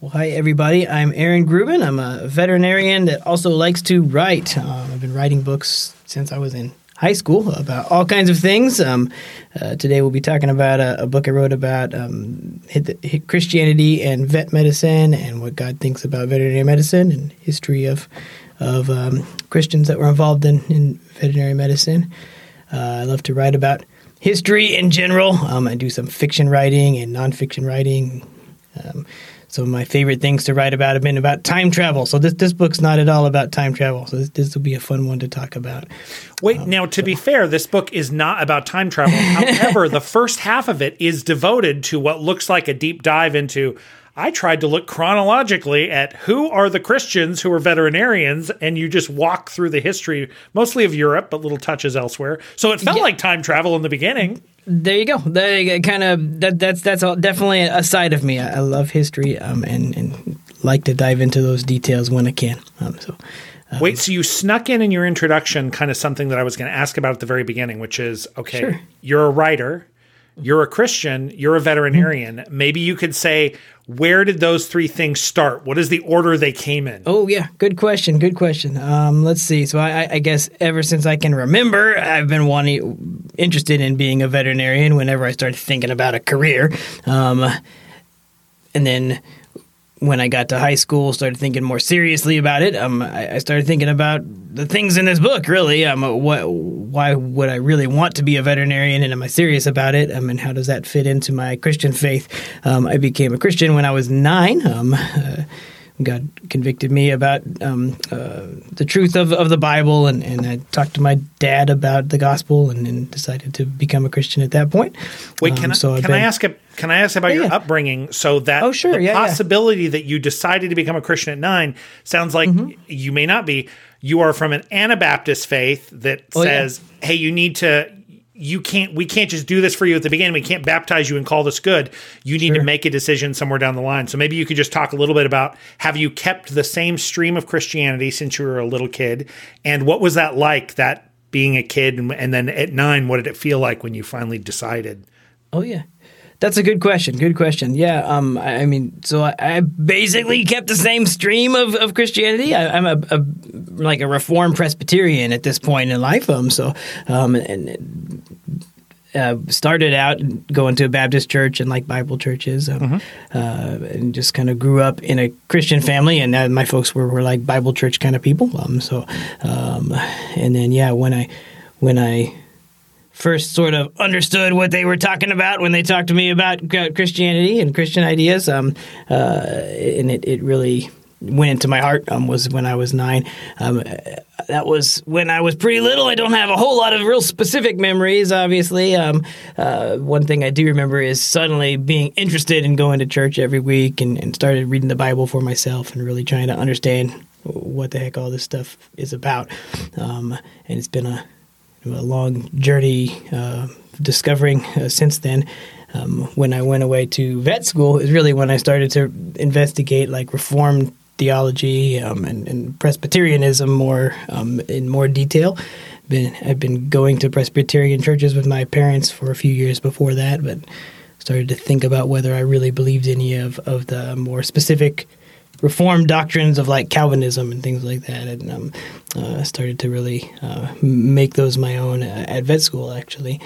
Well, hi, everybody. I'm Aaron Gruben. I'm a veterinarian that also likes to write. Um, I've been writing books since I was in high school about all kinds of things. Um, uh, today, we'll be talking about a, a book I wrote about um, Christianity and vet medicine and what God thinks about veterinary medicine and history of, of um, Christians that were involved in, in veterinary medicine. Uh, I love to write about history in general. Um, I do some fiction writing and nonfiction writing. Um, some of my favorite things to write about have been about time travel. So this this book's not at all about time travel. So this, this will be a fun one to talk about. Wait, um, now to so. be fair, this book is not about time travel. However, the first half of it is devoted to what looks like a deep dive into I tried to look chronologically at who are the Christians who are veterinarians, and you just walk through the history, mostly of Europe, but little touches elsewhere. So it felt yeah. like time travel in the beginning. There you go. There kind of that, that's that's all, definitely a side of me. I, I love history um, and and like to dive into those details when I can. Um, so. Um, Wait, so you snuck in in your introduction kind of something that I was going to ask about at the very beginning, which is okay, sure. you're a writer, you're a Christian, you're a veterinarian. Maybe you could say, where did those three things start? What is the order they came in? Oh, yeah. Good question. Good question. Um, let's see. So, I, I, guess ever since I can remember, I've been wanting, interested in being a veterinarian whenever I started thinking about a career. Um, and then when I got to high school, started thinking more seriously about it. Um, I, I, started thinking about the things in this book. Really, um, what, why would I really want to be a veterinarian, and am I serious about it? Um, and how does that fit into my Christian faith? Um, I became a Christian when I was nine. Um, uh, God convicted me about um, uh, the truth of, of the Bible, and, and I talked to my dad about the gospel, and, and decided to become a Christian at that point. Wait, can, um, so I, can been, I ask a, Can I ask about yeah, your yeah. upbringing? So that oh sure, the yeah, possibility that you decided to become a Christian at nine sounds like mm-hmm. you may not be. You are from an Anabaptist faith that oh, says, "Hey, you need to you can't we can't just do this for you at the beginning we can't baptize you and call this good you need sure. to make a decision somewhere down the line so maybe you could just talk a little bit about have you kept the same stream of christianity since you were a little kid and what was that like that being a kid and, and then at nine what did it feel like when you finally decided oh yeah that's a good question. Good question. Yeah. Um. I, I mean, so I, I, basically kept the same stream of, of Christianity. I, am a, a, like a Reformed Presbyterian at this point in life. Um. So um. And uh, started out going to a Baptist church and like Bible churches, um, mm-hmm. uh, and just kind of grew up in a Christian family. And uh, my folks were, were like Bible church kind of people. Um. So, um. And then yeah, when I when I first sort of understood what they were talking about when they talked to me about Christianity and Christian ideas. Um, uh, and it, it really went into my heart um, was when I was nine. Um, that was when I was pretty little. I don't have a whole lot of real specific memories, obviously. Um, uh, one thing I do remember is suddenly being interested in going to church every week and, and started reading the Bible for myself and really trying to understand what the heck all this stuff is about. Um, and it's been a a long journey uh, discovering uh, since then. Um, when I went away to vet school is really when I started to investigate like Reformed theology um, and, and, Presbyterianism more um, in more detail. Been I've been going to Presbyterian churches with my parents for a few years before that, but started to think about whether I really believed any of, of the more specific reformed doctrines of like Calvinism and things like that, and um, uh, started to really uh, make those my own at vet school actually.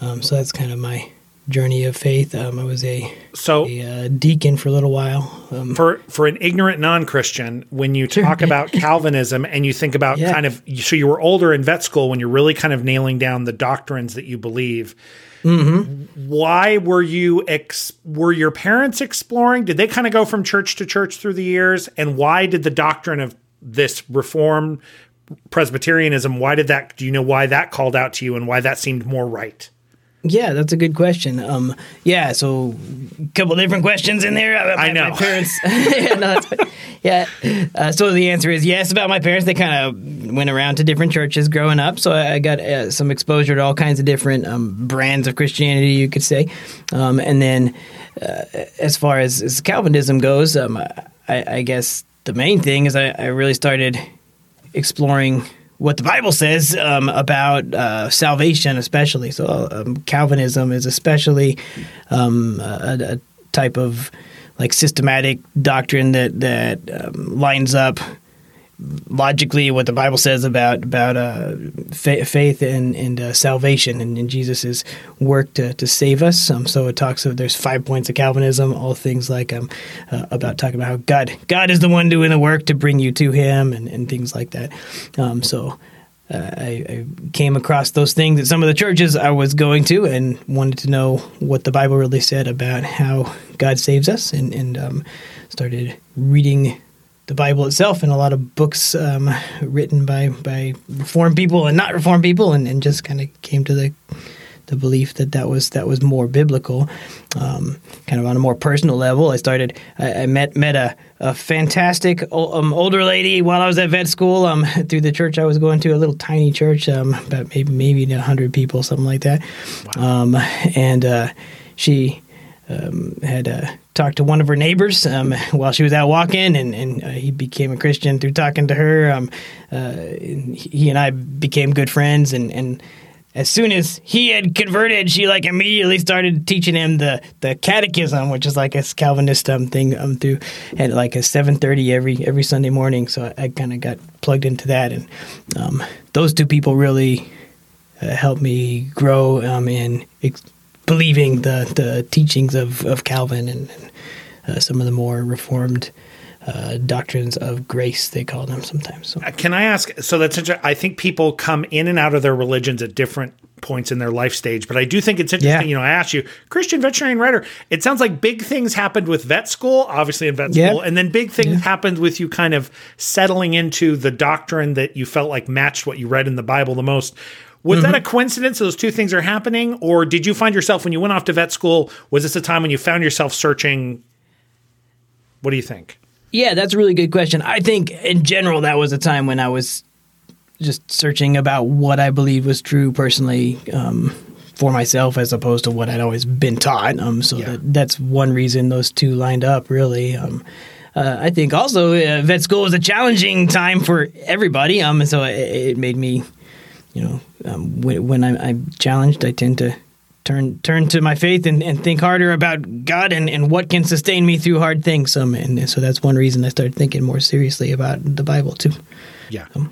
Um, so that's kind of my journey of faith. Um, I was a so a, uh, deacon for a little while. Um, for for an ignorant non Christian, when you sure. talk about Calvinism and you think about yeah. kind of so you were older in vet school when you're really kind of nailing down the doctrines that you believe. Mm-hmm. Why were you ex- were your parents exploring? Did they kind of go from church to church through the years? And why did the doctrine of this reform Presbyterianism? Why did that? Do you know why that called out to you and why that seemed more right? Yeah, that's a good question. Um, yeah, so a couple different questions in there. About I know. My parents. yeah, no, yeah. Uh, so the answer is yes about my parents. They kind of went around to different churches growing up, so I got uh, some exposure to all kinds of different um, brands of Christianity, you could say. Um, and then, uh, as far as, as Calvinism goes, um, I, I, guess the main thing is I, I really started exploring what the Bible says um, about uh, salvation, especially. So, um, Calvinism is especially um, a, a, type of like systematic doctrine that that um, lines up logically what the Bible says about about uh, fa- faith and and uh, salvation and, and Jesus' work to, to save us. Um, so it talks of there's five points of Calvinism, all things like um, uh, about talking about how God God is the one doing the work to bring you to Him and, and things like that. Um, so. Uh, I, I, came across those things at some of the churches I was going to and wanted to know what the Bible really said about how God saves us and, and um, started reading the Bible itself and a lot of books um, written by by reformed people and not reformed people, and, and just kind of came to the the belief that that was that was more biblical. Um, kind of on a more personal level, I started. I, I met met a, a fantastic um, older lady while I was at vet school. Um, through the church I was going to, a little tiny church, um, about maybe maybe hundred people, something like that. Wow. Um, and uh, she um, had uh, talked to one of her neighbors um, while she was out walking, and, and uh, he became a Christian through talking to her. Um, uh, he and I became good friends, and, and as soon as he had converted, she like immediately started teaching him the, the catechism, which is like a Calvinist um, thing um, through at like a seven thirty every every Sunday morning. So I, I kind of got plugged into that, and um, those two people really uh, helped me grow um, in. Ex- believing the, the teachings of, of Calvin and, and uh, some of the more reformed uh, doctrines of grace, they call them sometimes. So. Uh, can I ask? So that's interesting. I think people come in and out of their religions at different points in their life stage, but I do think it's interesting. Yeah. You know, I asked you, Christian veterinarian writer. It sounds like big things happened with vet school, obviously in vet yeah. school, and then big things yeah. happened with you kind of settling into the doctrine that you felt like matched what you read in the Bible the most. Was mm-hmm. that a coincidence? Those two things are happening, or did you find yourself when you went off to vet school? Was this a time when you found yourself searching? What do you think? Yeah, that's a really good question. I think in general that was a time when I was just searching about what I believed was true personally um, for myself, as opposed to what I'd always been taught. Um, so yeah. that, that's one reason those two lined up. Really. Um, uh, I think also uh, vet school was a challenging time for everybody. Um, so it, it made me you know, um, when, when I'm, I'm, challenged, I tend to turn turn to my faith and, and think harder about God and, and what can sustain me through hard things. Um, and so that's one reason I started thinking more seriously about the Bible too. Yeah. Um,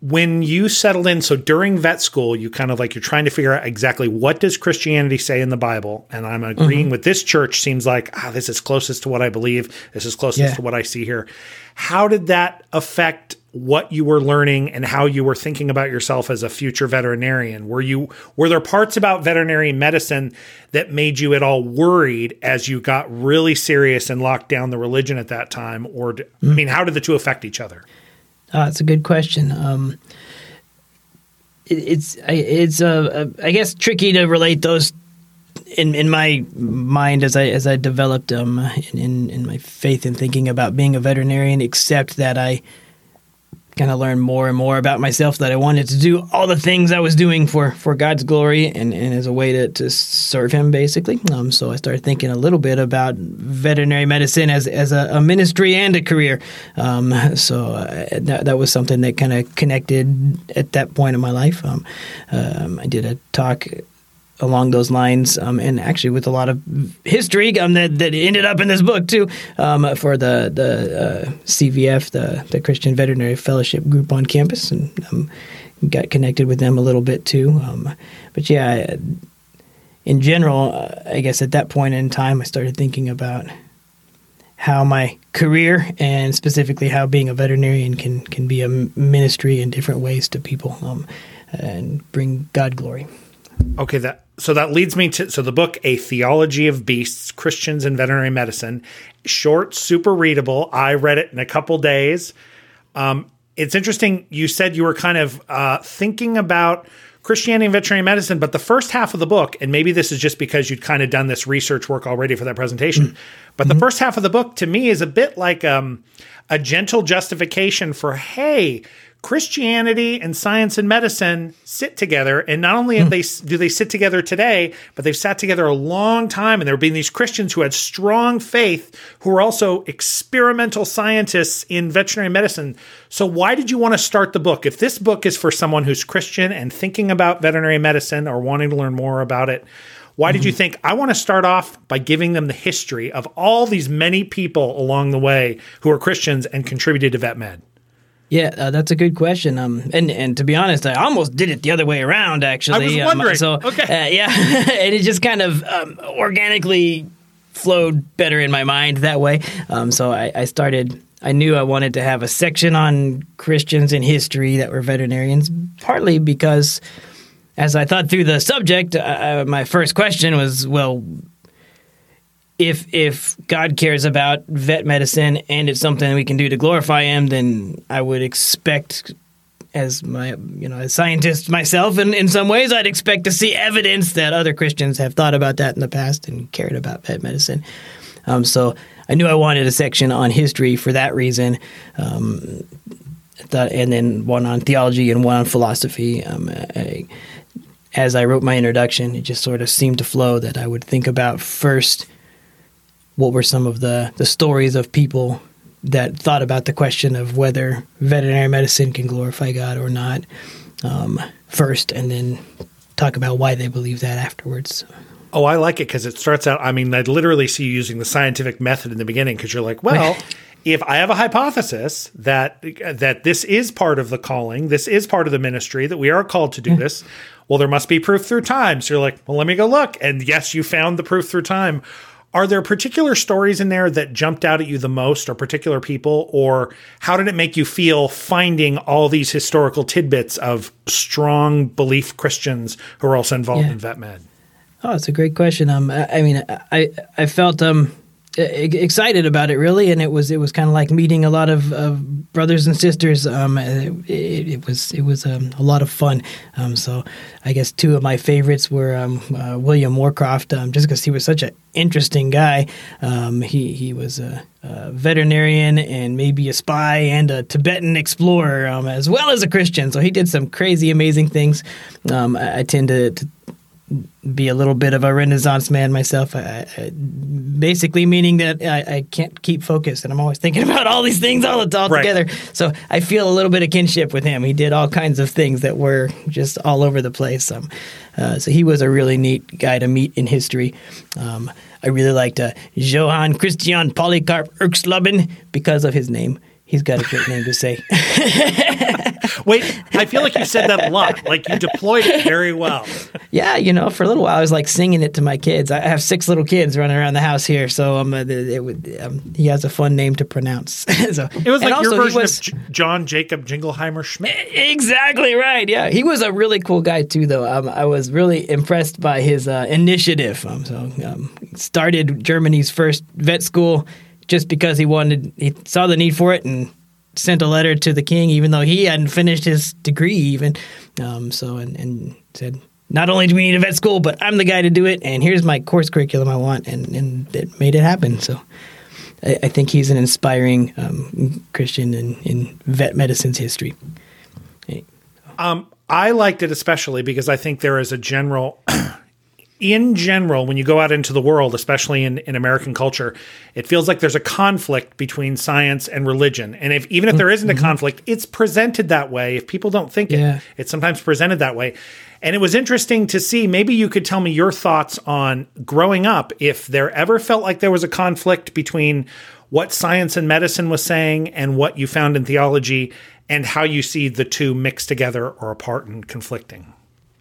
when you settled in, so during vet school, you kind of like you're trying to figure out exactly what does Christianity say in the Bible, and I'm agreeing mm-hmm. with this church. Seems like ah, this is closest to what I believe. This is closest yeah. to what I see here. How did that affect what you were learning and how you were thinking about yourself as a future veterinarian? Were you were there parts about veterinary medicine that made you at all worried as you got really serious and locked down the religion at that time? Or mm. i mean how did the two affect each other? Uh, that's a good question. Um, it, it's it's uh, uh, i guess tricky to relate those in in my mind as I as I developed um in, in, in my faith and thinking about being a veterinarian, except that I kind of learned more and more about myself that I wanted to do all the things I was doing for, for God's glory and, and as a way to, to serve Him, basically. Um, so I started thinking a little bit about veterinary medicine as, as a, a ministry and a career. Um, so uh, that, that was something that kind of connected at that point in my life. Um, um I did a talk along those lines, um, and actually with a lot of history um, that, that ended up in this book too um, for the the uh, CVF, the the Christian Veterinary Fellowship group on campus, and um, got connected with them a little bit too. Um, but yeah, in general, uh, I guess at that point in time, I started thinking about how my career and specifically how being a veterinarian can can be a ministry in different ways to people um, and bring God glory. Okay, that so that leads me to so the book a theology of beasts christians and veterinary medicine. Short super readable. I read it in a couple days. Um, it's interesting you said you were kind of uh, thinking about christianity and veterinary medicine but the first half of the book and maybe this is just because you'd kind of done this research work already for that presentation mm-hmm. but the first half of the book to me is a bit like um, a gentle justification for hey Christianity and science and medicine sit together, and not only hmm. they do they sit together today, but they've sat together a long time. And there have been these Christians who had strong faith, who were also experimental scientists in veterinary medicine. So, why did you want to start the book? If this book is for someone who's Christian and thinking about veterinary medicine or wanting to learn more about it, Why did you think I want to start off by giving them the history of all these many people along the way who are Christians and contributed to vet med? Yeah, uh, that's a good question. Um, and and to be honest, I almost did it the other way around. Actually, I was wondering. Um, so okay, uh, yeah, and it just kind of um, organically flowed better in my mind that way. Um, so I, I started. I knew I wanted to have a section on Christians in history that were veterinarians, partly because as I thought through the subject, uh, uh my first question was, well, if if God cares about vet medicine and it's something we can do to glorify Him, then I would expect, as my you know, as scientist myself, and in some ways, I'd expect to see evidence that other Christians have thought about that in the past and cared about vet medicine. Um, so I knew I wanted a section on history for that reason. Um, and then one on theology and one on philosophy. Um, I, as I wrote my introduction, it just sort of seemed to flow that I would think about first what were some of the, the stories of people that thought about the question of whether veterinary medicine can glorify God or not um, first, and then talk about why they believe that afterwards. Oh, I like it because it starts out. I mean, I literally see you using the scientific method in the beginning because you're like, well, if I have a hypothesis that that this is part of the calling, this is part of the ministry, that we are called to do this, well, there must be proof through time. So you're like, well, let me go look, and yes, you found the proof through time. Are there particular stories in there that jumped out at you the most, or particular people, or how did it make you feel finding all these historical tidbits of strong belief Christians who are also involved yeah. in vet med? Oh, it's a great question. Um, I, I mean, I I felt um excited about it really and it was it was kind of like meeting a lot of, of brothers and sisters um, it, it, was it was um, a lot of fun. Um, so I guess two of my favorites were um, uh, William Moorcroft um, just because he was such an interesting guy. Um, he he was a, a, veterinarian and maybe a spy and a Tibetan explorer as well as a Christian. So he did some crazy amazing things. I, I, tend to, to be a little bit of a renaissance man myself. I, I, basically, meaning that I, I, can't keep focused, and I'm always thinking about all these things all, all right. together. So I feel a little bit of kinship with him. He did all kinds of things that were just all over the place. Um, uh, so he was a really neat guy to meet in history. Um, I really liked uh, Johann Christian Polycarp Erxleben because of his name. He's got a great name to say. Wait, I feel like you said that a lot. Like you deployed it very well. Yeah, you know, for a little while I was like singing it to my kids. I have six little kids running around the house here, so um, it, it, um, he has a fun name to pronounce. so it was like your version was, of J- John Jacob Jingleheimer Schmidt. Exactly right. Yeah, he was a really cool guy too, though. Um, I was really impressed by his uh, initiative. Um, so um, started Germany's first vet school just because he wanted, he saw the need for it and sent a letter to the king, even though he hadn't finished his degree, even. Um, so, and, and said, not only do we need a vet school, but I'm the guy to do it, and here's my course curriculum I want, and, and it made it happen. So, I, I think he's an inspiring um, Christian in, in vet medicine's history. Um, I liked it especially because I think there is a general in general, when you go out into the world, especially in, in American culture, it feels like there's a conflict between science and religion. And if even if there isn't a mm-hmm. conflict, it's presented that way. If people don't think yeah. it, it's sometimes presented that way. And it was interesting to see. Maybe you could tell me your thoughts on growing up, if there ever felt like there was a conflict between what science and medicine was saying and what you found in theology, and how you see the two mixed together or apart and conflicting.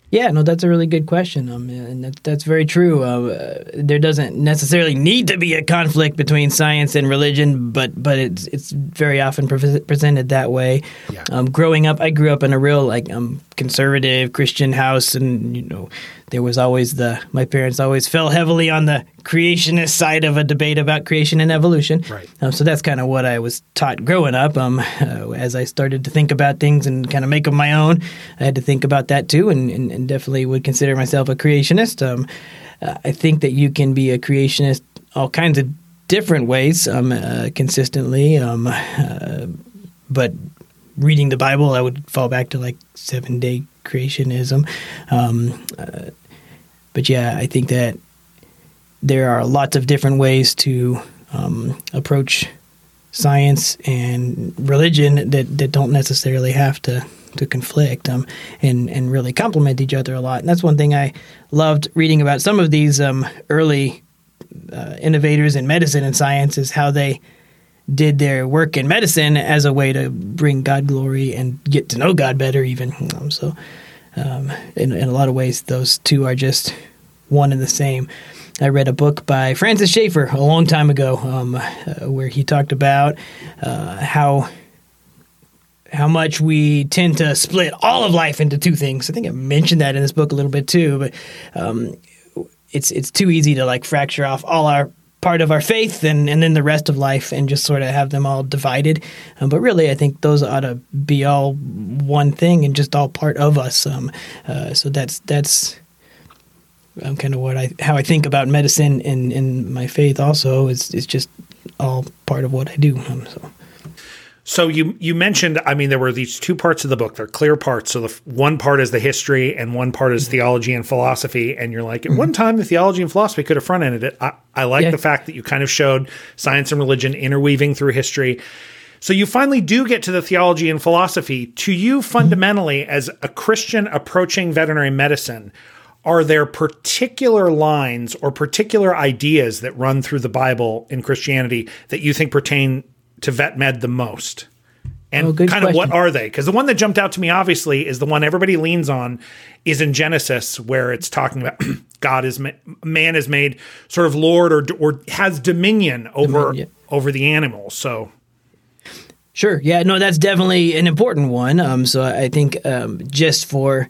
Yeah, no, that's a really good question, um, and that, that's very true. Uh, there doesn't necessarily need to be a conflict between science and religion, but but it's it's very often pre- presented that way. Yeah. Um, growing up, I grew up in a real like um, conservative Christian house, and you know, there was always the my parents always fell heavily on the creationist side of a debate about creation and evolution. Right. Um, so that's kind of what I was taught growing up. Um, uh, as I started to think about things and kind of make them my own, I had to think about that too, and, and, and definitely would consider myself a creationist. Um, uh, I think that you can be a creationist all kinds of different ways, um, uh, consistently. Um, uh, but reading the Bible, I would fall back to like seven day creationism. Um, uh, but yeah, I think that there are lots of different ways to um, approach science and religion that, that don't necessarily have to to conflict um, and and really complement each other a lot. And that's one thing I loved reading about some of these um, early uh, innovators in medicine and science is how they did their work in medicine as a way to bring God glory and get to know God better, even. Um, so, um, in, in a lot of ways, those two are just one and the same. I read a book by Francis Schaeffer a long time ago um, uh, where he talked about uh, how how much we tend to split all of life into two things. I think I mentioned that in this book a little bit too, but um, it's it's too easy to like fracture off all our part of our faith and, and then the rest of life and just sort of have them all divided. Um, but really, I think those ought to be all one thing and just all part of us. Um, uh, so that's that's um, kind of what I how I think about medicine and, and my faith. Also, is it's just all part of what I do. Um, so. So you you mentioned, I mean, there were these two parts of the book. They're clear parts. So the one part is the history, and one part is theology and philosophy. And you're like, at mm-hmm. one time, the theology and philosophy could have front ended it. I, I like yeah. the fact that you kind of showed science and religion interweaving through history. So you finally do get to the theology and philosophy. To you, fundamentally, mm-hmm. as a Christian approaching veterinary medicine, are there particular lines or particular ideas that run through the Bible in Christianity that you think pertain to vet med the most? And oh, kind question. of what are they? Because the one that jumped out to me, obviously, is the one everybody leans on, is in Genesis, where it's talking about God is man is made sort of Lord or or has dominion over dominion. over the animals. So, sure, yeah, no, that's definitely an important one. Um, so I think um, just for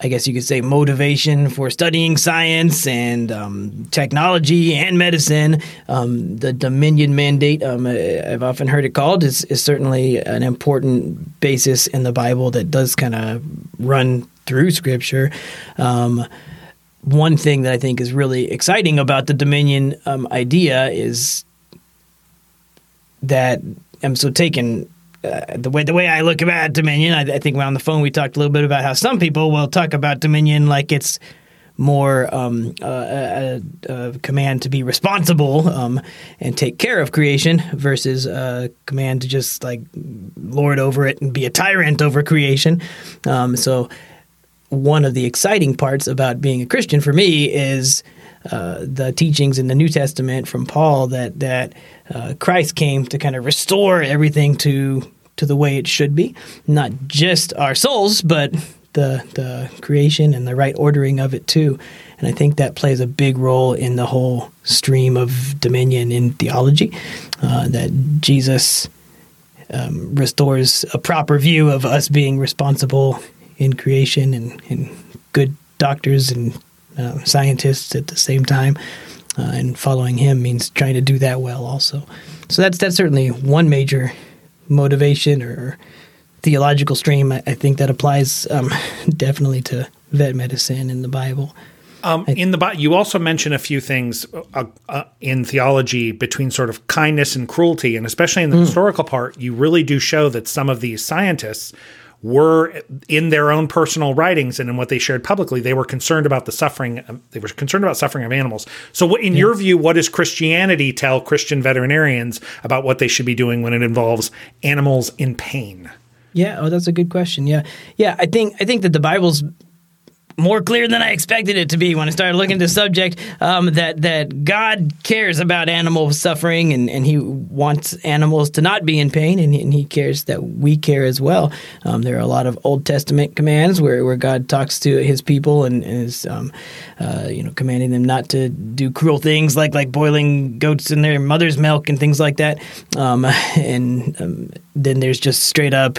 I guess you could say, motivation for studying science and um, technology and medicine. Um, the Dominion Mandate, um, I've often heard it called, is, is certainly an important basis in the Bible that does kind of run through Scripture. Um, one thing that I think is really exciting about the Dominion um, idea is that I'm so taken uh, the way the way I look about Dominion, I, I, think on the phone we talked a little bit about how some people will talk about Dominion like it's more um, uh, a, a, command to be responsible um, and take care of creation versus a command to just like lord over it and be a tyrant over creation. Um, so one of the exciting parts about being a Christian for me is uh, the teachings in the New Testament from Paul that that uh, Christ came to kind of restore everything to to the way it should be, not just our souls, but the the creation and the right ordering of it too. And I think that plays a big role in the whole stream of dominion in theology. Uh, that Jesus um, restores a proper view of us being responsible in creation and, and good doctors and uh, scientists at the same time. Uh, and following him means trying to do that well also. So that's that's certainly one major motivation or theological stream. I, I think that applies um, definitely to vet medicine in the Bible. Um, in the you also mention a few things uh, uh, in theology between sort of kindness and cruelty, and especially in the mm. historical part, you really do show that some of these scientists were in their own personal writings and in what they shared publicly, they were concerned about the suffering. They were concerned about suffering of animals. So, in yeah. your view, what does Christianity tell Christian veterinarians about what they should be doing when it involves animals in pain? Yeah, oh, that's a good question. Yeah, yeah, I think I think that the Bible's more clear than I expected it to be when I started looking at the subject. Um, that that God cares about animal suffering and, and He wants animals to not be in pain, and, and He cares that we care as well. Um, there are a lot of Old Testament commands where, where God talks to His people and, and is um, uh, you know commanding them not to do cruel things like like boiling goats in their mother's milk and things like that. Um, and um, then there's just straight up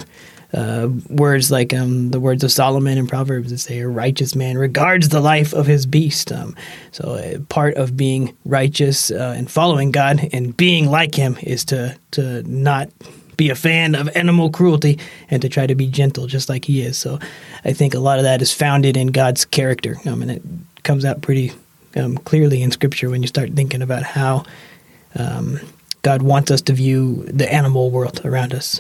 uh, words like um, the words of Solomon in Proverbs that say, "A righteous man regards the life of his beast." Um, so, uh, part of being righteous uh, and following God and being like Him is to to not be a fan of animal cruelty and to try to be gentle, just like He is. So, I think a lot of that is founded in God's character, um, and it comes out pretty um, clearly in Scripture when you start thinking about how. Um, God wants us to view the animal world around us.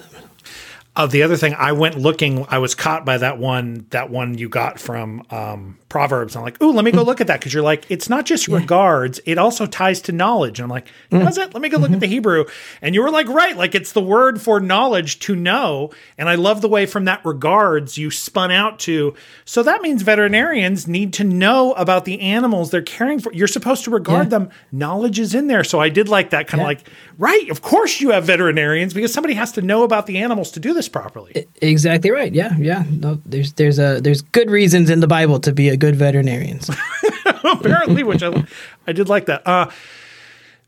Uh, the other thing I went looking, I was caught by that one, that one you got from um, Proverbs. I'm like, ooh, let me go look at that because you're like, it's not just yeah. regards; it also ties to knowledge. And I'm like, mm. does it? Let me go look mm-hmm. at the Hebrew. And you were like, right, like it's the word for knowledge to know. And I love the way from that regards you spun out to. So that means veterinarians need to know about the animals they're caring for. You're supposed to regard yeah. them. Knowledge is in there. So I did like that kind of yeah. like, right, of course you have veterinarians because somebody has to know about the animals to do this properly. Exactly right. Yeah, yeah. No, there's there's a there's good reasons in the Bible to be a good veterinarian. Apparently, which I I did like that. Uh,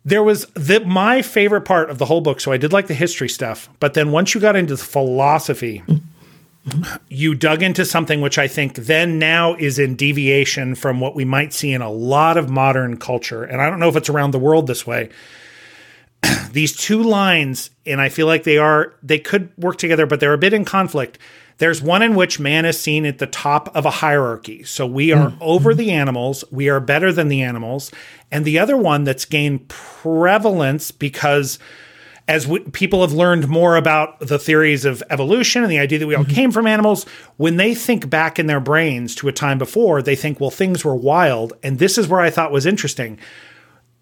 there was the my favorite part of the whole book. So I did like the history stuff, but then once you got into the philosophy. You dug into something which I think then now is in deviation from what we might see in a lot of modern culture. And I don't know if it's around the world this way, these two lines, and I feel like they are they could work together, but they're a bit in conflict. There's one in which man is seen at the top of a hierarchy. So we are mm. over the animals, we are better than the animals. And the other one that's gained prevalence because as we, people have learned more about the theories of evolution and the idea that we all mm-hmm. came from animals, when they think back in their brains to a time before, they think, well, things were wild. And this is where I thought was interesting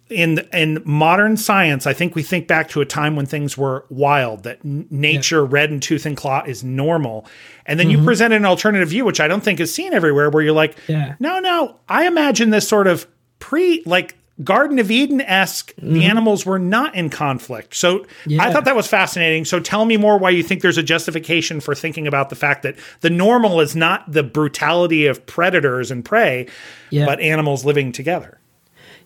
in in modern science, I think we think back to a time when things were wild, that nature, yeah. red and tooth and claw, is normal. And then mm-hmm. you present an alternative view, which I don't think is seen everywhere, where you're like, yeah. no, no, I imagine this sort of pre, like Garden of Eden esque. Mm-hmm. The animals were not in conflict. So yeah. I thought that was fascinating. So tell me more why you think there's a justification for thinking about the fact that the normal is not the brutality of predators and prey, but animals living together.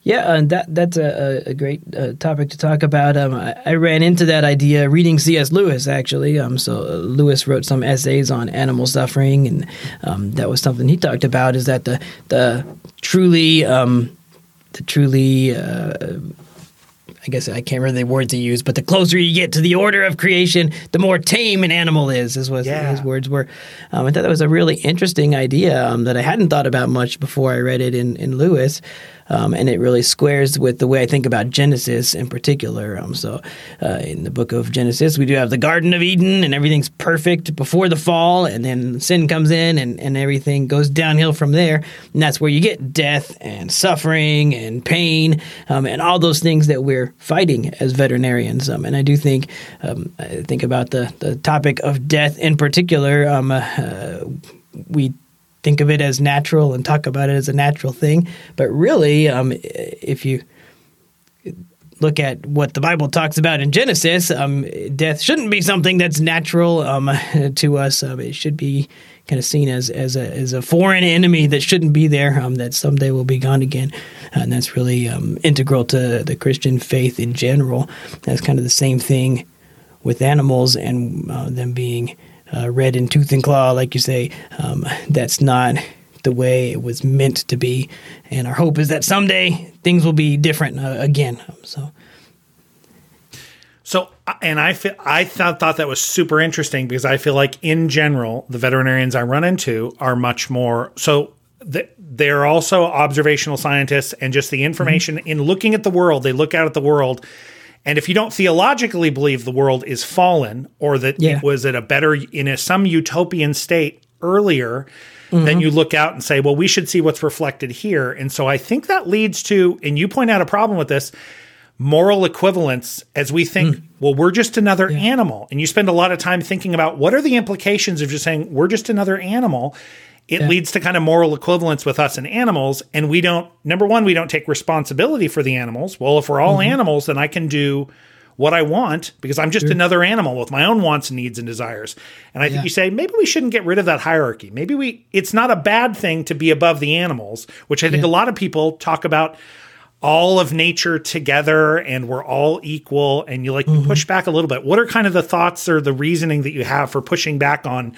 Yeah, and that that's a, a great uh, topic to talk about. Um, I, I, ran into that idea reading C.S. Lewis actually. Um, so uh, Lewis wrote some essays on animal suffering, and um, that was something he talked about. Is that the the truly um, the truly uh, I guess I can't remember the words he used, but the closer you get to the order of creation, the more tame an animal is, as was yeah. his words were. Um, I thought that was a really interesting idea um, that I hadn't thought about much before I read it in, in Lewis. Um, and it really squares with the way I think about Genesis in particular. Um, so, uh, in the book of Genesis, we do have the Garden of Eden, and everything's perfect before the fall, and then sin comes in, and, and everything goes downhill from there. And that's where you get death and suffering and pain um, and all those things that we're fighting as veterinarians. Um, and I do think um, I think about the the topic of death in particular. Um, uh, we think of it as natural and talk about it as a natural thing. But really, um, if you look at what the Bible talks about in Genesis, um, death shouldn't be something that's natural um, to us. Um, it should be kind of seen as as a as a foreign enemy that shouldn't be there. Um, that someday will be gone again, and that's really um, integral to the Christian faith in general. That's kind of the same thing with animals and uh, them being uh, red in tooth and claw, like you say. Um, that's not the way it was meant to be, and our hope is that someday things will be different uh, again. So. So, and I feel, I thought, thought that was super interesting because I feel like in general, the veterinarians I run into are much more so they're also observational scientists and just the information mm-hmm. in looking at the world, they look out at the world and if you don't theologically believe the world is fallen or that yeah. it was at a better in a, some utopian state earlier, mm-hmm. then you look out and say, well, we should see what's reflected here. And so I think that leads to, and you point out a problem with this moral equivalence as we think, mm. well, we're just another yeah. animal. And you spend a lot of time thinking about what are the implications of just saying we're just another animal it yeah. leads to kind of moral equivalence with us and animals. And we don't, number one, we don't take responsibility for the animals. Well, if we're all mm-hmm. animals, then I can do what I want because I'm just sure. another animal with my own wants, and needs, and desires. And I yeah. think you say maybe we shouldn't get rid of that hierarchy. Maybe we, it's not a bad thing to be above the animals, which I think yeah. a lot of people talk about all of nature together and we're all equal. And you like mm-hmm. push back a little bit. What are kind of the thoughts or the reasoning that you have for pushing back on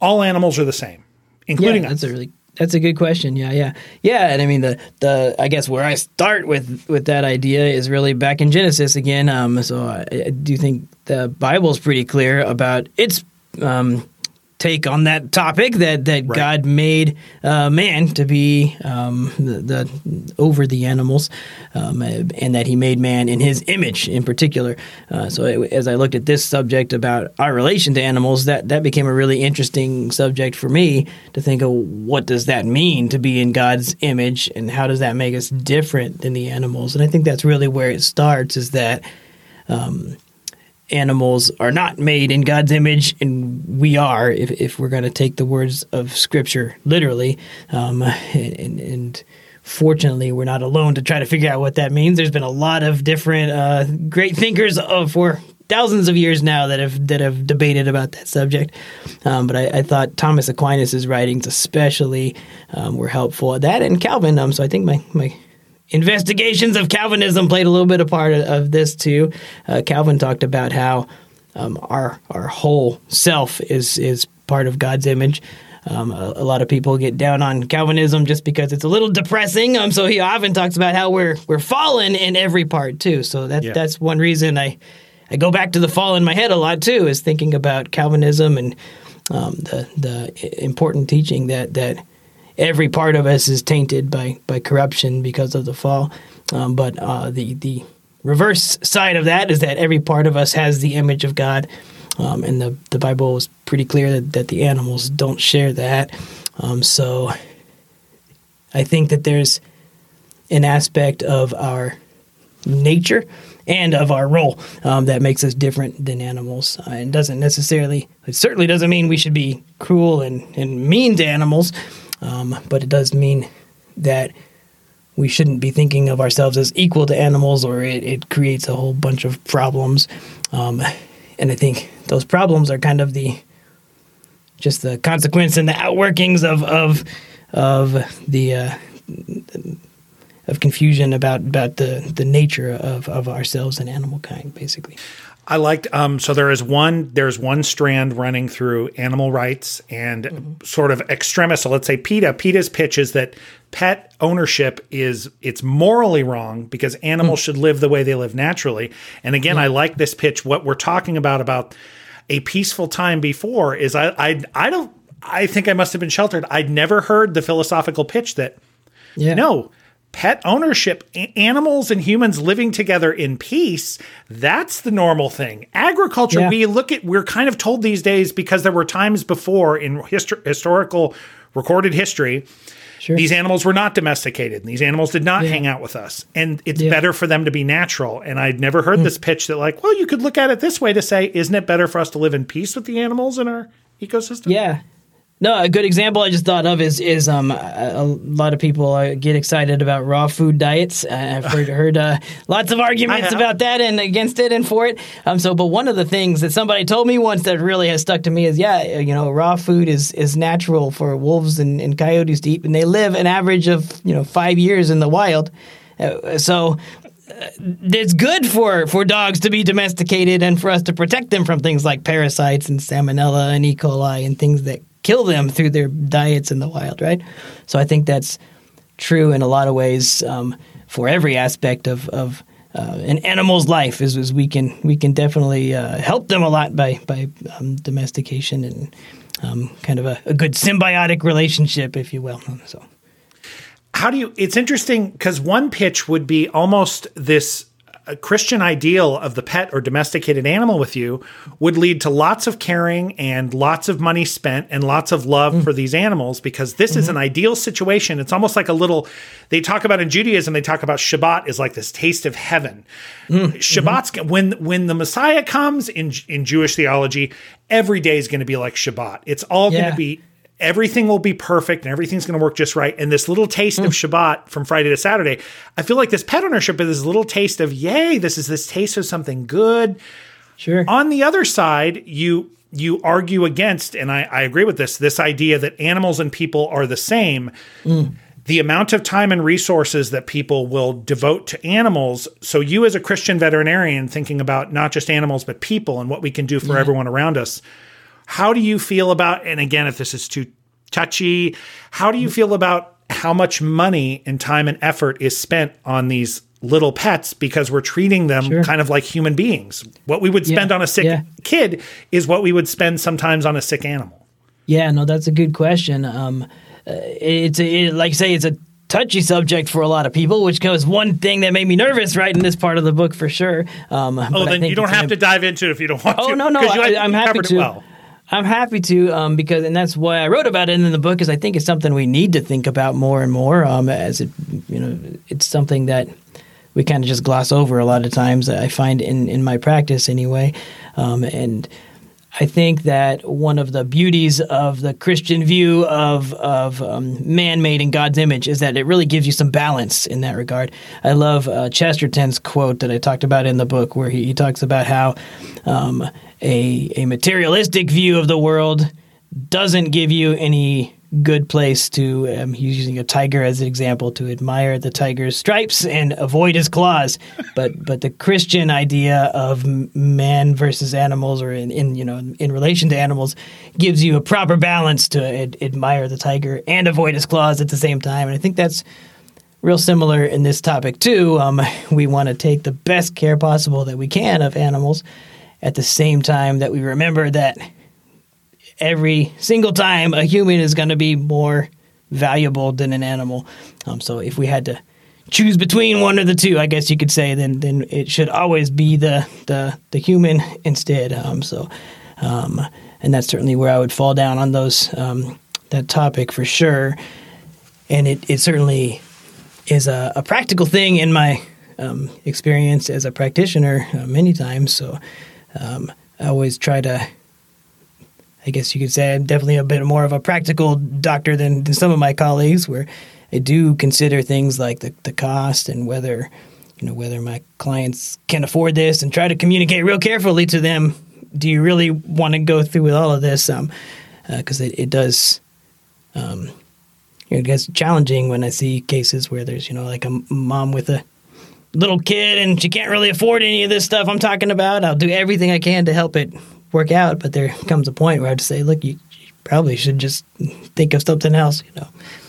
all animals are the same? Including yeah, that's us. a really that's a good question. Yeah, yeah, yeah. And I mean, the the I guess where I start with with that idea is really back in Genesis again. Um, so I, I do think the Bible's pretty clear about its um, take on that topic that that right. God made uh, man to be um, the, the, over the animals, um, and that He made man in His image in particular. Uh, so it, as I looked at this subject about our relation to animals, that that became a really interesting subject for me to think of what does that mean to be in God's image, and how does that make us different than the animals? And I think that's really where it starts. Is that um, animals are not made in God's image, and we are, if, if we're going to take the words of Scripture literally. Um, and, and, fortunately, we're not alone to try to figure out what that means. There's been a lot of different uh, great thinkers of, for thousands of years now that have that have debated about that subject. Um, but I, I, thought Thomas Aquinas' writings, especially, um, were helpful. That and Calvin. Um, so I think my my investigations of Calvinism played a little bit of part of, of this too. Uh, Calvin talked about how um, our our whole self is is part of God's image. Um, a, a, lot of people get down on Calvinism just because it's a little depressing. Um, so he often talks about how we're we're fallen in every part too. So that's yeah. that's one reason I I go back to the fall in my head a lot too, is thinking about Calvinism and um, the the important teaching that that every part of us is tainted by by corruption because of the fall. Um, but uh, the the reverse side of that is that every part of us has the image of God, um, and the the Bible is pretty clear that, that the animals don't share that. Um, so I think that there's an aspect of our nature and of our role um, that makes us different than animals. Uh, it doesn't necessarily, it certainly doesn't mean we should be cruel and, and mean to animals. Um, but it does mean that we shouldn't be thinking of ourselves as equal to animals, or it, it creates a whole bunch of problems. Um, and I think those problems are kind of the just the consequence and the outworkings of of of the uh, of confusion about about the the nature of of ourselves and animal kind, basically. I liked um, so there is one there's one strand running through animal rights and mm-hmm. sort of extremist. So let's say PETA. PETA's pitch is that pet ownership is it's morally wrong because animals mm. should live the way they live naturally. And again. I like this pitch. What we're talking about about a peaceful time before is I I I don't I think I must have been sheltered. I'd never heard the philosophical pitch that yeah. no pet ownership, animals and humans living together in peace, that's the normal thing. Agriculture, yeah. we look at, we're kind of told these days because there were times before in histor- historical recorded history. Sure. These animals were not domesticated, these animals did not yeah. hang out with us. And it's yeah. better for them to be natural. And I'd never heard mm. this pitch that, like, well, you could look at it this way to say, isn't it better for us to live in peace with the animals in our ecosystem? Yeah. No, a good example I just thought of is is um a, a lot of people uh, get excited about raw food diets. Uh, I've heard heard uh, lots of arguments about that and against it and for it. Um, so, but one of the things that somebody told me once that really has stuck to me is, yeah, you know, raw food is is natural for wolves and, and coyotes to eat, and they live an average of you know five years in the wild. Uh, so uh, it's good for, for dogs to be domesticated and for us to protect them from things like parasites and salmonella and E. coli and things that kill them through their diets in the wild, right? So I think that's true in a lot of ways um, for every aspect of, of uh, an animal's life. Is, is we can we can definitely uh, help them a lot by by um, domestication and um, kind of a, a good symbiotic relationship, if you will. So how do you it's interesting because one pitch would be almost this a Christian ideal of the pet or domesticated animal with you would lead to lots of caring and lots of money spent and lots of love mm. for these animals because this mm-hmm. is an ideal situation. It's almost like a little, they talk about in Judaism, they talk about Shabbat is like this taste of heaven. Mm. Shabbat's, mm-hmm. when, when the Messiah comes in, in Jewish theology, every day is going to be like Shabbat. It's all yeah. going to be everything will be perfect and everything's going to work just right. And this little taste mm. of hmm. Shabbat from Friday to Saturday, I feel like this pet ownership is this little taste of, yay, this is this taste of something good. Sure. On the other side, you you argue against, and I, I agree with this, this idea that animals and people are the same. Mm. The amount of time and resources that people will devote to animals. So, you as a Christian veterinarian, thinking about not just animals, but people and what we can do for yeah. everyone around us, how do you feel about, and again, if this is too touchy, how do you feel about how much money and time and effort is spent on these little pets because we're treating them sure. kind of like human beings? What we would spend yeah, on a sick yeah. kid is what we would spend sometimes on a sick animal. Yeah, no, that's a good question. Um, uh, it's a, it, like I say, it's a touchy subject for a lot of people, which was one thing that made me nervous writing this part of the book for sure. Um, oh, then you don't have imp- to dive into it if you don't want oh, to. Oh no, no, I, am happy to. Well. I'm happy to um, because, and that's why I wrote about it in the book, because I think it's something we need to think about more and more. Um, as it, you know, it's something that we kind of just gloss over a lot of times. I find in in my practice anyway, um, and I think that one of the beauties of the Christian view of of um, man made in God's image is that it really gives you some balance in that regard. I love uh, Chesterton's quote that I talked about in the book, where he, he talks about how um, a a materialistic view of the world doesn't give you any good place to um, he's using a tiger as an example to admire the tiger's stripes and avoid his claws. But but the christian idea of man versus animals or in, in you know in relation to animals gives you a proper balance to ad- admire the tiger and avoid his claws at the same time. And i think that's real similar in this topic too. Um, we want to take the best care possible that we can of animals at the same time that we remember that every single time a human is going to be more valuable than an animal. Um, so if we had to choose between one of the two, I guess you could say, then then it should always be the the, the human instead. Um, so, um, and that's certainly where I would fall down on those um, that topic for sure. And it it certainly is a, a practical thing in my um, experience as a practitioner uh, many times. So um, I always try to I guess you could say I'm definitely a bit more of a practical doctor than, than some of my colleagues, where I do consider things like the, the cost and whether you know whether my clients can afford this, and try to communicate real carefully to them. Do you really want to go through with all of this? Because um, uh, it, it does. Um, you know, it gets challenging when I see cases where there's you know like a mom with a little kid and she can't really afford any of this stuff I'm talking about. I'll do everything I can to help it work out, but there comes a point where I have to say, look, you, you probably should just think of something else, you know.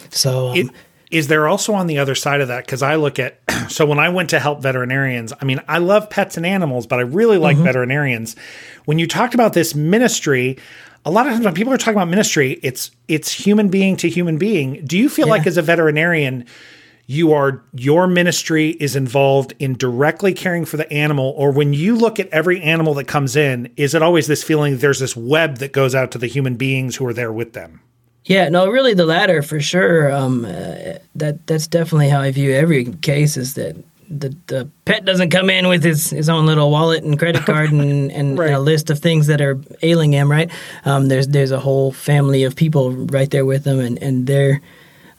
So, um, it, is there also on the other side of that? Because I look at, so when I went to help veterinarians, I mean, I love pets and animals, but I really like mm-hmm. veterinarians. When you talked about this ministry, a lot of times when people are talking about ministry, it's it's human being to human being. Do you feel yeah. like as a veterinarian, you are your ministry is involved in directly caring for the animal or when you look at every animal that comes in is it always this feeling there's this web that goes out to the human beings who are there with them? Yeah no really the latter for sure. Um, uh, that that's definitely how i view every case is that the, the pet doesn't come in with his, his own little wallet and credit card and, and, right. and a list of things that are ailing him right? Um, there's there's a whole family of people right there with him and, and they're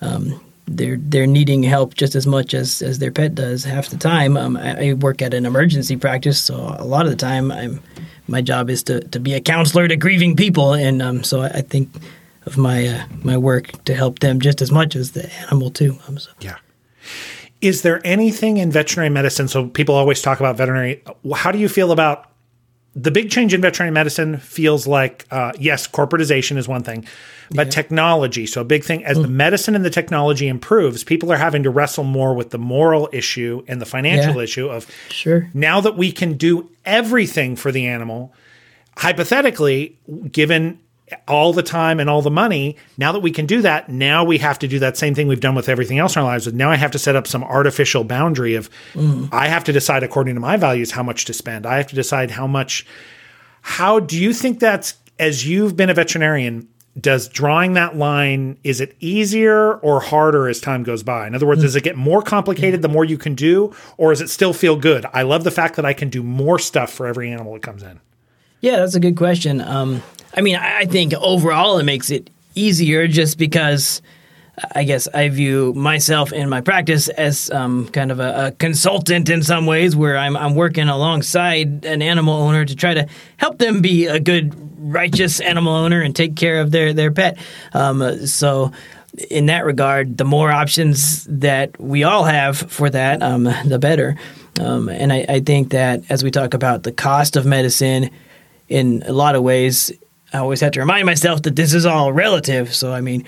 um, they're they're needing help just as much as, as their pet does half the time. Um, I, I, work at an emergency practice, so a lot of the time, I'm my job is to, to be a counselor to grieving people, and um, so I, I, think of my uh, my work to help them just as much as the animal too. Um, so. Yeah. Is there anything in veterinary medicine? So people always talk about veterinary. How do you feel about the big change in veterinary medicine? Feels like uh, yes, corporatization is one thing but yeah. technology. So a big thing as mm. the medicine and the technology improves, people are having to wrestle more with the moral issue and the financial yeah. issue of sure. Now that we can do everything for the animal, hypothetically, given all the time and all the money, now that we can do that, now we have to do that same thing we've done with everything else in our lives. Now I have to set up some artificial boundary of mm. I have to decide according to my values how much to spend. I have to decide how much how do you think that's as you've been a veterinarian does drawing that line is it easier or harder as time goes by in other words mm. does it get more complicated the more you can do or does it still feel good i love the fact that i can do more stuff for every animal that comes in yeah that's a good question um, i mean i think overall it makes it easier just because I guess I view myself in my practice as um, kind of a, a, consultant in some ways, where I'm, I'm working alongside an animal owner to try to help them be a good, righteous animal owner and take care of their their pet. Um, so, in that regard, the more options that we all have for that, um, the better. Um, and I, I think that as we talk about the cost of medicine, in a lot of ways, I always have to remind myself that this is all relative. So, I mean,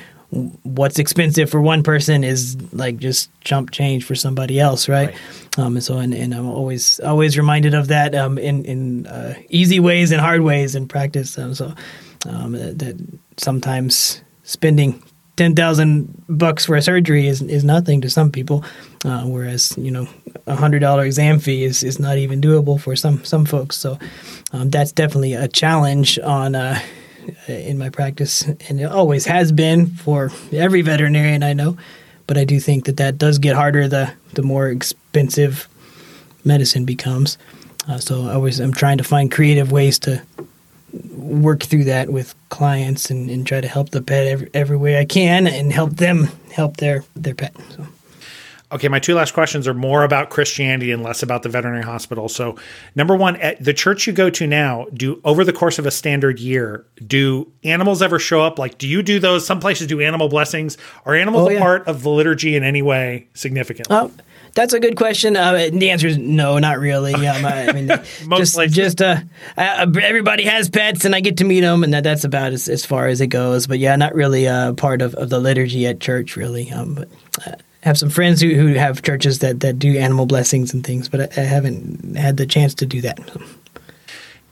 what's expensive for one person is like just chump change for somebody else, right? right. Um, and so, and, and, I'm always always reminded of that um, in in uh, easy ways and hard ways in practice. Um, so, um, that, that sometimes spending ten thousand bucks for a surgery is is nothing to some people, uh, whereas you know a hundred dollar exam fee is, is not even doable for some some folks. So um, that's definitely a challenge on uh, in my practice, and it always has been for every veterinarian I know. But I do think that that does get harder the the more expensive medicine becomes. Uh, so I always I'm trying to find creative ways to work through that with clients and, and try to help the pet every, every way I can and help them help their their pet. So. Okay, my two last questions are more about Christianity and less about the veterinary hospital. So, number one, at the church you go to now, do over the course of a standard year, do animals ever show up? Like, do you do those? Some places do animal blessings. Are animals oh, a part of the liturgy in any way significantly? Oh, that's a good question. Uh, the answer is no, not really. Um, I mean, just just uh, uh, everybody has pets, and I get to meet them, and that, that's about as, as far as it goes. But yeah, not really a part of, of the liturgy at church, really. Um, but uh, have some friends who, who have churches that, that do animal blessings and things, but I, I haven't had the chance to do that.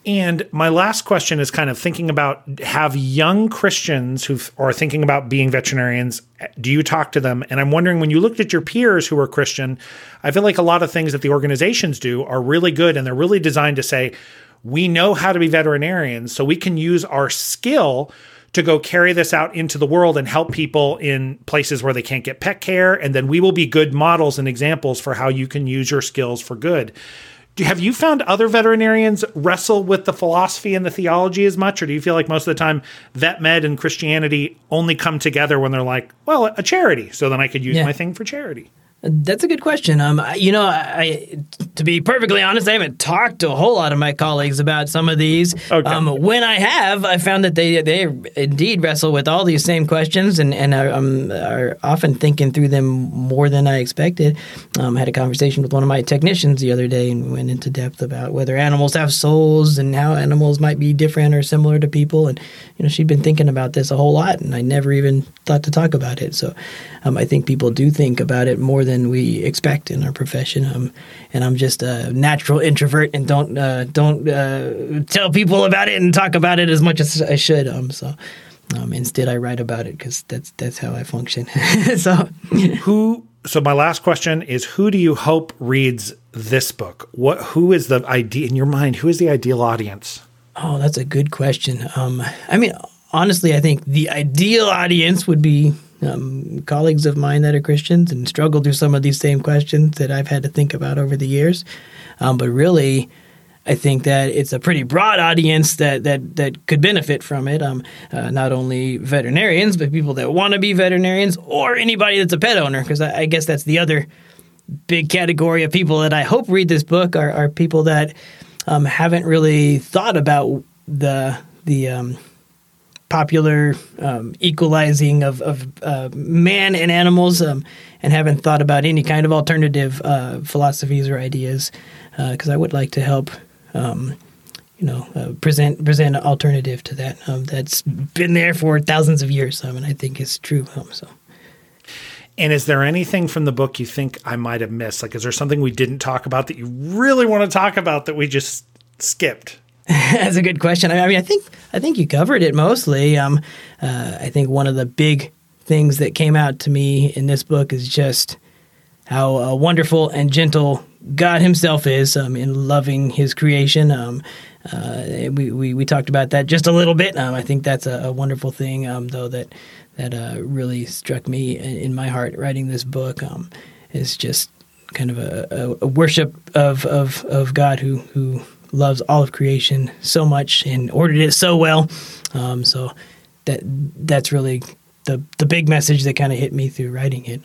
And my last question is kind of thinking about have young Christians who are thinking about being veterinarians, do you talk to them? And I'm wondering when you looked at your peers who are Christian, I feel like a lot of things that the organizations do are really good and they're really designed to say, we know how to be veterinarians, so we can use our skill to go carry this out into the world and help people in places where they can't get pet care. And then we will be good models and examples for how you can use your skills for good have you found other veterinarians wrestle with the philosophy and the theology as much, or do you feel like most of the time vet med and Christianity only come together when they're like, well, a charity, so then I could use yeah. my thing for charity? That's a good question. Um, you know, I, to be perfectly honest, I haven't talked to a whole lot of my colleagues about some of these. Okay. Um, when I have, I found that they they indeed wrestle with all these same questions and and are, um, are often thinking through them more than I expected. Um, I had a conversation with one of my technicians the other day and went into depth about whether animals have souls and how animals might be different or similar to people. And you know, she'd been thinking about this a whole lot, and I never even thought to talk about it. So um, I think people do think about it more than we expect in our profession. Um, and I'm just a natural introvert and don't uh, don't uh, tell people about it and talk about it as much as I should. Um, so. Um, instead, I write about it because that's that's how I function. so, who? So, my last question is: Who do you hope reads this book? What? Who is the idea in your mind? Who is the ideal audience? Oh, that's a good question. Um, I mean, honestly, I think the ideal audience would be um, colleagues of mine that are Christians and struggle through some of these same questions that I've had to think about over the years. Um, but really, I think that it's a pretty broad audience that that that could benefit from it. Um, uh, not only veterinarians, but people that want to be veterinarians or anybody that's a pet owner. Because I, I, guess that's the other big category of people that I hope read this book are, are people that um, haven't really thought about the the um, popular um, equalizing of, of uh, man and animals um, and haven't thought about any kind of alternative uh, philosophies or ideas because uh, I would like to help um, you know uh, present present an alternative to that um, that's been there for thousands of years um, and I think it's true um, so. And is there anything from the book you think I might have missed? Like is there something we didn't talk about that you really want to talk about that we just skipped That's a good question. I mean, I think I think you covered it mostly. Um, uh, I think one of the big things that came out to me in this book is just how uh, wonderful and gentle God Himself is um, in loving His creation. Um, uh, we, we, we talked about that just a little bit. Um, I think that's a, a wonderful thing, um, though that that uh, really struck me in, my heart writing this book. Um, is just kind of a, a, worship of, of of God who who loves all of creation so much and ordered it so well. Um, so that that's really the the big message that kind of hit me through writing it.